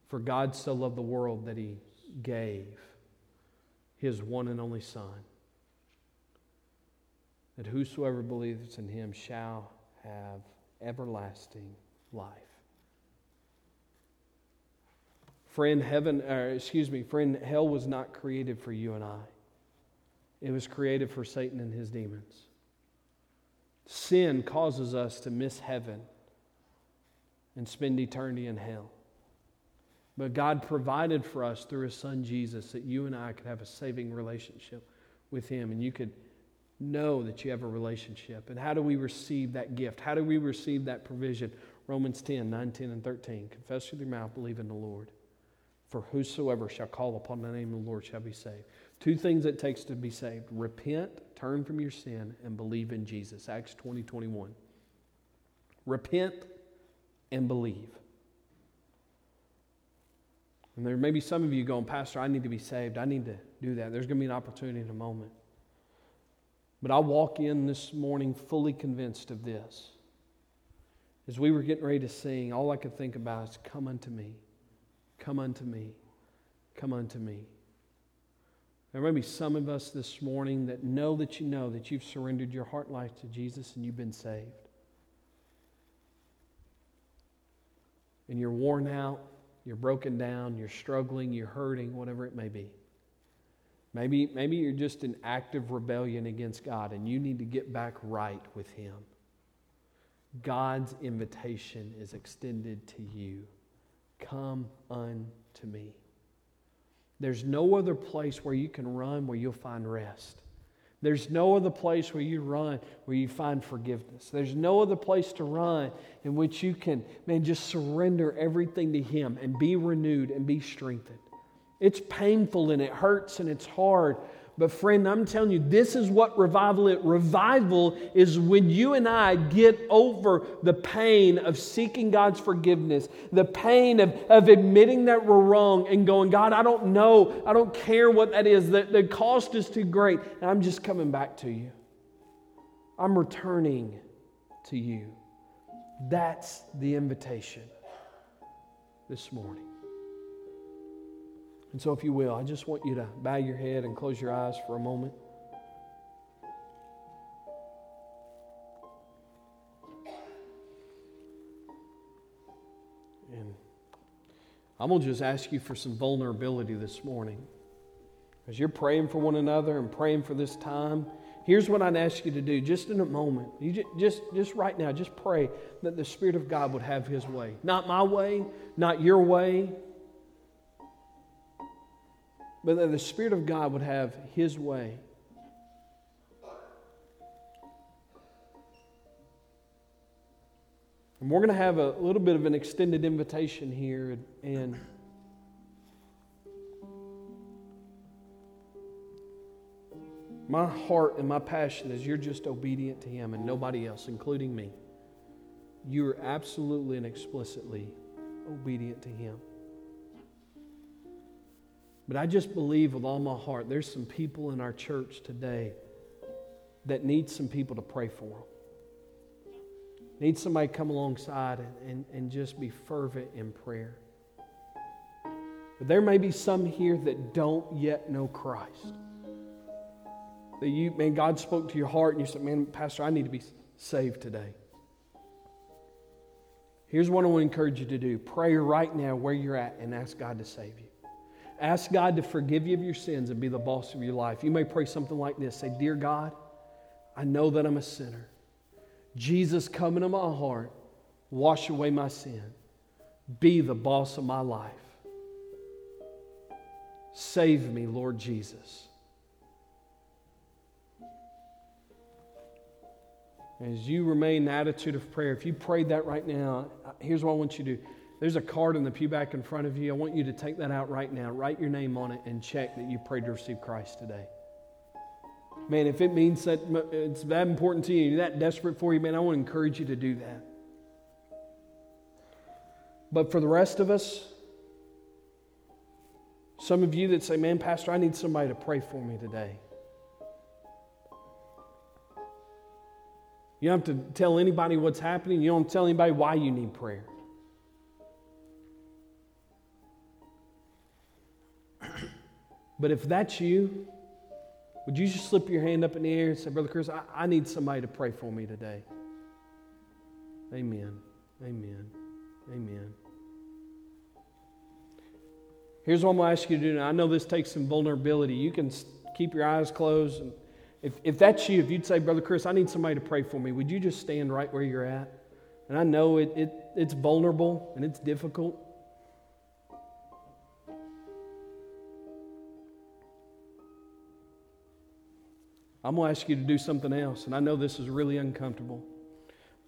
For God so loved the world that he gave his one and only son that whosoever believes in him shall have everlasting life. Friend, heaven, or excuse me, friend, hell was not created for you and I. It was created for Satan and his demons. Sin causes us to miss heaven and spend eternity in hell. But God provided for us through His Son Jesus that you and I could have a saving relationship with Him and you could know that you have a relationship. And how do we receive that gift? How do we receive that provision? Romans 10, 9, 10, and 13. Confess with your mouth, believe in the Lord. For whosoever shall call upon the name of the Lord shall be saved. Two things it takes to be saved repent, turn from your sin, and believe in Jesus. Acts 20 21. Repent and believe. And there may be some of you going, Pastor, I need to be saved. I need to do that. There's going to be an opportunity in a moment. But I walk in this morning fully convinced of this. As we were getting ready to sing, all I could think about is, Come unto me. Come unto me. Come unto me. There may be some of us this morning that know that you know that you've surrendered your heart life to Jesus and you've been saved. And you're worn out, you're broken down, you're struggling, you're hurting, whatever it may be. Maybe, maybe you're just in active rebellion against God and you need to get back right with Him. God's invitation is extended to you. Come unto me. There's no other place where you can run where you'll find rest. There's no other place where you run where you find forgiveness. There's no other place to run in which you can, man, just surrender everything to Him and be renewed and be strengthened. It's painful and it hurts and it's hard, but, friend, I'm telling you, this is what revival is. Revival is when you and I get over the pain of seeking God's forgiveness, the pain of, of admitting that we're wrong and going, God, I don't know. I don't care what that is. The, the cost is too great. And I'm just coming back to you. I'm returning to you. That's the invitation this morning. And so, if you will, I just want you to bow your head and close your eyes for a moment. And I'm going to just ask you for some vulnerability this morning. As you're praying for one another and praying for this time, here's what I'd ask you to do just in a moment. You just, just, just right now, just pray that the Spirit of God would have His way. Not my way, not your way, but that the Spirit of God would have His way. And we're going to have a little bit of an extended invitation here. And my heart and my passion is you're just obedient to Him and nobody else, including me. You are absolutely and explicitly obedient to Him. But I just believe with all my heart there's some people in our church today that need some people to pray for them. Need somebody to come alongside and, and, and just be fervent in prayer. But there may be some here that don't yet know Christ. That you, man, God spoke to your heart and you said, man, Pastor, I need to be saved today. Here's what I want to encourage you to do pray right now where you're at and ask God to save you. Ask God to forgive you of your sins and be the boss of your life. You may pray something like this Say, Dear God, I know that I'm a sinner. Jesus, come into my heart, wash away my sin, be the boss of my life. Save me, Lord Jesus. As you remain in the attitude of prayer, if you prayed that right now, here's what I want you to do. There's a card in the pew back in front of you. I want you to take that out right now, write your name on it, and check that you prayed to receive Christ today. Man, if it means that it's that important to you, you're that desperate for you, man, I want to encourage you to do that. But for the rest of us, some of you that say, man, Pastor, I need somebody to pray for me today. You don't have to tell anybody what's happening. You don't tell anybody why you need prayer. But if that's you, would you just slip your hand up in the air and say, Brother Chris, I, I need somebody to pray for me today? Amen. Amen. Amen. Here's what I'm going to ask you to do now. I know this takes some vulnerability. You can keep your eyes closed. And if, if that's you, if you'd say, Brother Chris, I need somebody to pray for me, would you just stand right where you're at? And I know it, it, it's vulnerable and it's difficult. I'm going to ask you to do something else, and I know this is really uncomfortable.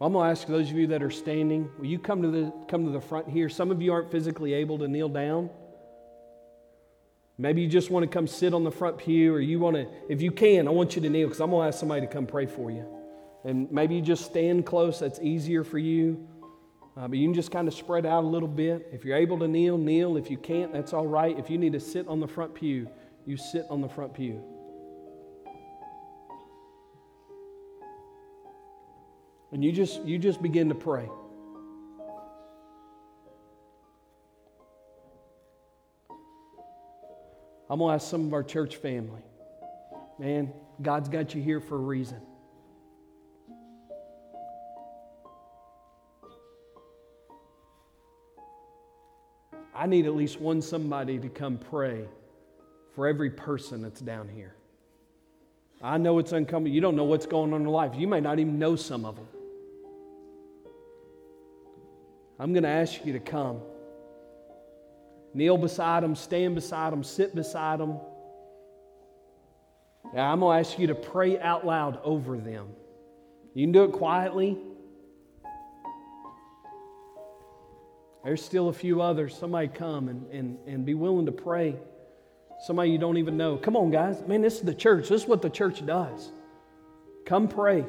I'm going to ask those of you that are standing, will you come to the, come to the front here? Some of you aren't physically able to kneel down. Maybe you just want to come sit on the front pew, or you want to, if you can, I want you to kneel because I'm going to ask somebody to come pray for you. And maybe you just stand close, that's easier for you. Uh, but you can just kind of spread out a little bit. If you're able to kneel, kneel. If you can't, that's all right. If you need to sit on the front pew, you sit on the front pew. And you just you just begin to pray. I'm going to ask some of our church family. Man, God's got you here for a reason. I need at least one somebody to come pray for every person that's down here. I know it's uncomfortable. You don't know what's going on in their life. You may not even know some of them. I'm going to ask you to come. Kneel beside them, stand beside them, sit beside them. Yeah, I'm going to ask you to pray out loud over them. You can do it quietly. There's still a few others. Somebody come and, and, and be willing to pray. Somebody you don't even know. Come on, guys. Man, this is the church. This is what the church does. Come pray.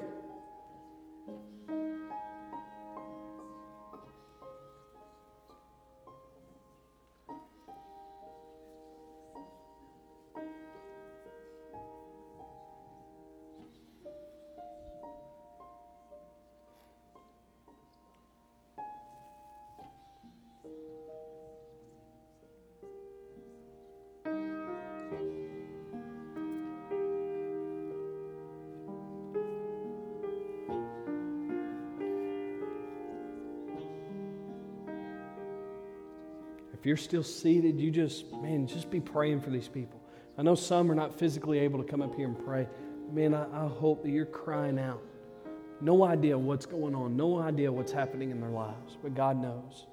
You're still seated, you just, man, just be praying for these people. I know some are not physically able to come up here and pray. Man, I, I hope that you're crying out. No idea what's going on, no idea what's happening in their lives, but God knows.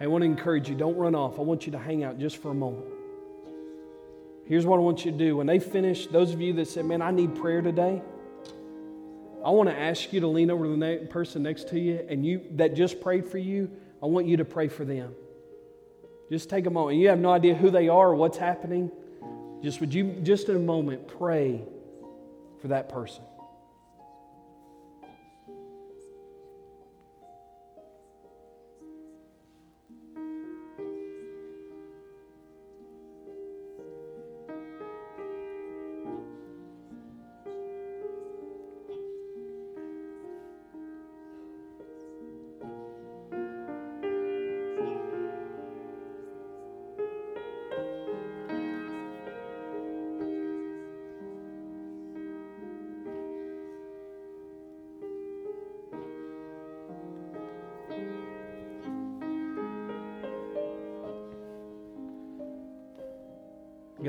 I want to encourage you don't run off. I want you to hang out just for a moment. Here's what I want you to do. When they finish, those of you that said, Man, I need prayer today, I want to ask you to lean over to the person next to you and you that just prayed for you, I want you to pray for them. Just take a moment. You have no idea who they are or what's happening. Just would you, just in a moment, pray for that person.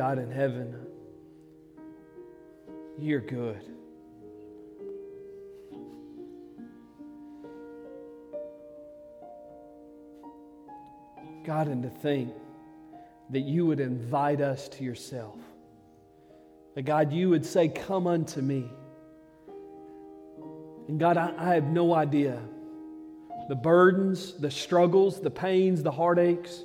God in heaven, you're good. God, and to think that you would invite us to yourself. That God, you would say, Come unto me. And God, I, I have no idea the burdens, the struggles, the pains, the heartaches,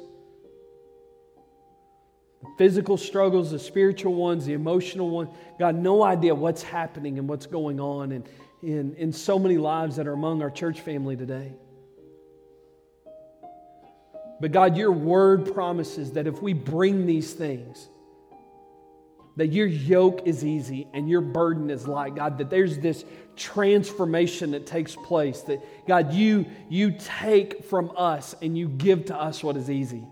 physical struggles, the spiritual ones, the emotional ones. God, no idea what's happening and what's going on in, in, in so many lives that are among our church family today. But God, your word promises that if we bring these things, that your yoke is easy and your burden is light god that there's this transformation that takes place that god you you take from us and you give to us what is easy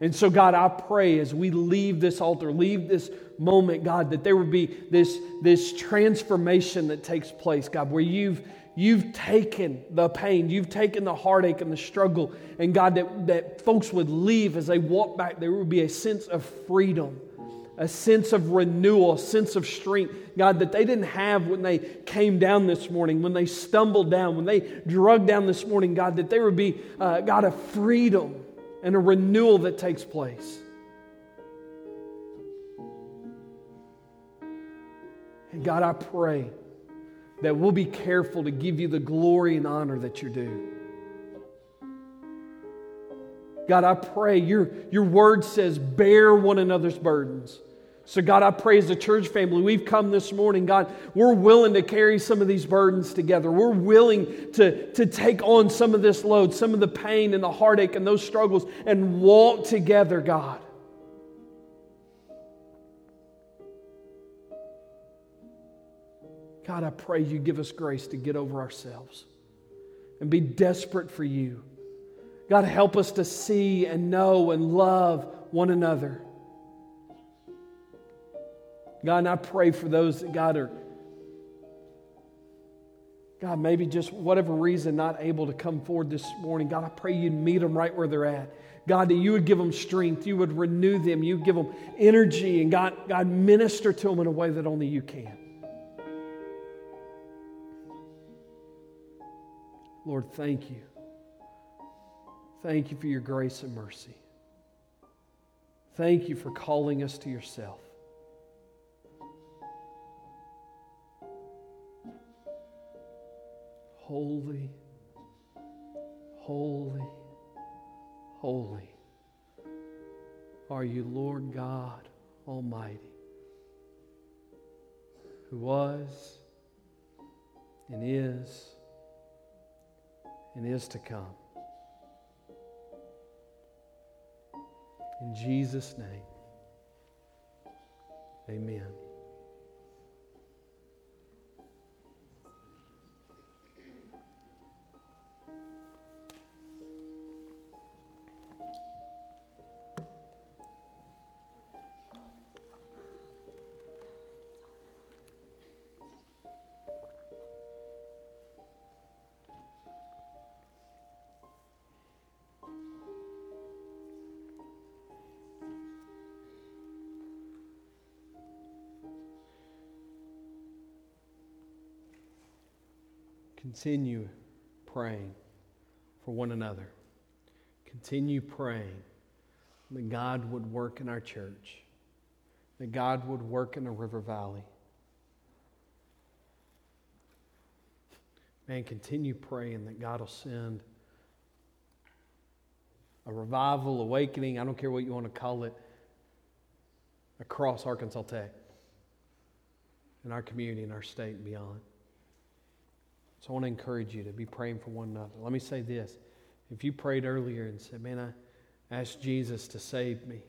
and so god i pray as we leave this altar leave this moment god that there would be this this transformation that takes place god where you've you've taken the pain you've taken the heartache and the struggle and god that, that folks would leave as they walk back there would be a sense of freedom a sense of renewal, a sense of strength, God, that they didn't have when they came down this morning, when they stumbled down, when they drug down this morning, God, that there would be, uh, God, a freedom and a renewal that takes place. And God, I pray that we'll be careful to give you the glory and honor that you're due. God, I pray your, your word says, bear one another's burdens. So, God, I pray as a church family, we've come this morning, God, we're willing to carry some of these burdens together. We're willing to, to take on some of this load, some of the pain and the heartache and those struggles, and walk together, God. God, I pray you give us grace to get over ourselves and be desperate for you. God, help us to see and know and love one another. God, and I pray for those that, God, are, God, maybe just whatever reason not able to come forward this morning. God, I pray you'd meet them right where they're at. God, that you would give them strength, you would renew them, you give them energy, and God, God, minister to them in a way that only you can. Lord, thank you. Thank you for your grace and mercy. Thank you for calling us to yourself. Holy, holy, holy are you, Lord God Almighty, who was and is and is to come. In Jesus' name, amen. Continue praying for one another. Continue praying that God would work in our church, that God would work in the River Valley. Man, continue praying that God will send a revival, awakening, I don't care what you want to call it, across Arkansas Tech, in our community, in our state, and beyond. So I want to encourage you to be praying for one another. Let me say this. If you prayed earlier and said, Man, I asked Jesus to save me,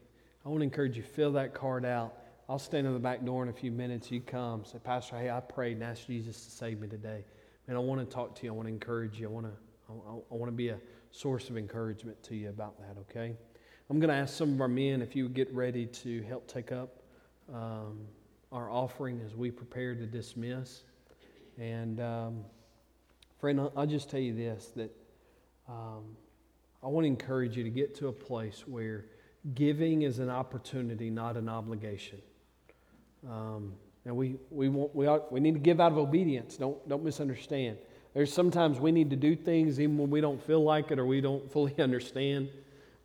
I want to encourage you, fill that card out. I'll stand in the back door in a few minutes. You come, say, Pastor, hey, I prayed and asked Jesus to save me today. Man, I want to talk to you. I want to encourage you. I want to, I, I want to be a source of encouragement to you about that, okay? I'm going to ask some of our men if you would get ready to help take up um, our offering as we prepare to dismiss. And. Um, Friend, I'll just tell you this that um, I want to encourage you to get to a place where giving is an opportunity, not an obligation. Um, and we, we, want, we, ought, we need to give out of obedience. Don't, don't misunderstand. There's sometimes we need to do things even when we don't feel like it or we don't fully understand.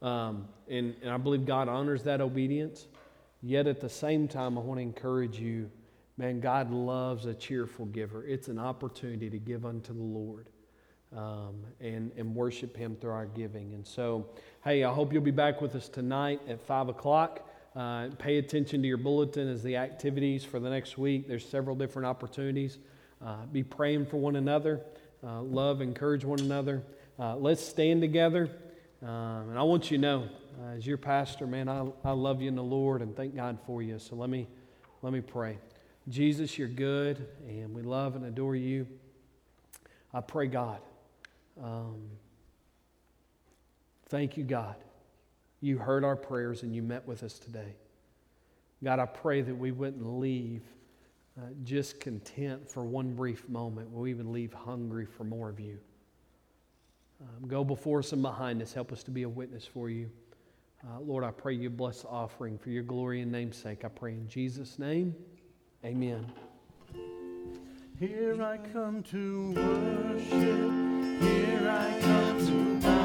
Um, and, and I believe God honors that obedience. Yet at the same time, I want to encourage you man, God loves a cheerful giver. It's an opportunity to give unto the Lord um, and, and worship Him through our giving. And so, hey, I hope you'll be back with us tonight at 5 o'clock. Uh, pay attention to your bulletin as the activities for the next week. There's several different opportunities. Uh, be praying for one another, uh, love, encourage one another. Uh, let's stand together. Um, and I want you to know, uh, as your pastor, man, I, I love you in the Lord and thank God for you. So let me, let me pray. Jesus, you're good, and we love and adore you. I pray, God. Um, thank you, God. You heard our prayers and you met with us today. God, I pray that we wouldn't leave uh, just content for one brief moment. We would leave hungry for more of you. Um, go before us and behind us. Help us to be a witness for you. Uh, Lord, I pray you bless the offering for your glory and name's sake. I pray in Jesus' name. Amen. Here I come to worship. Here I come to.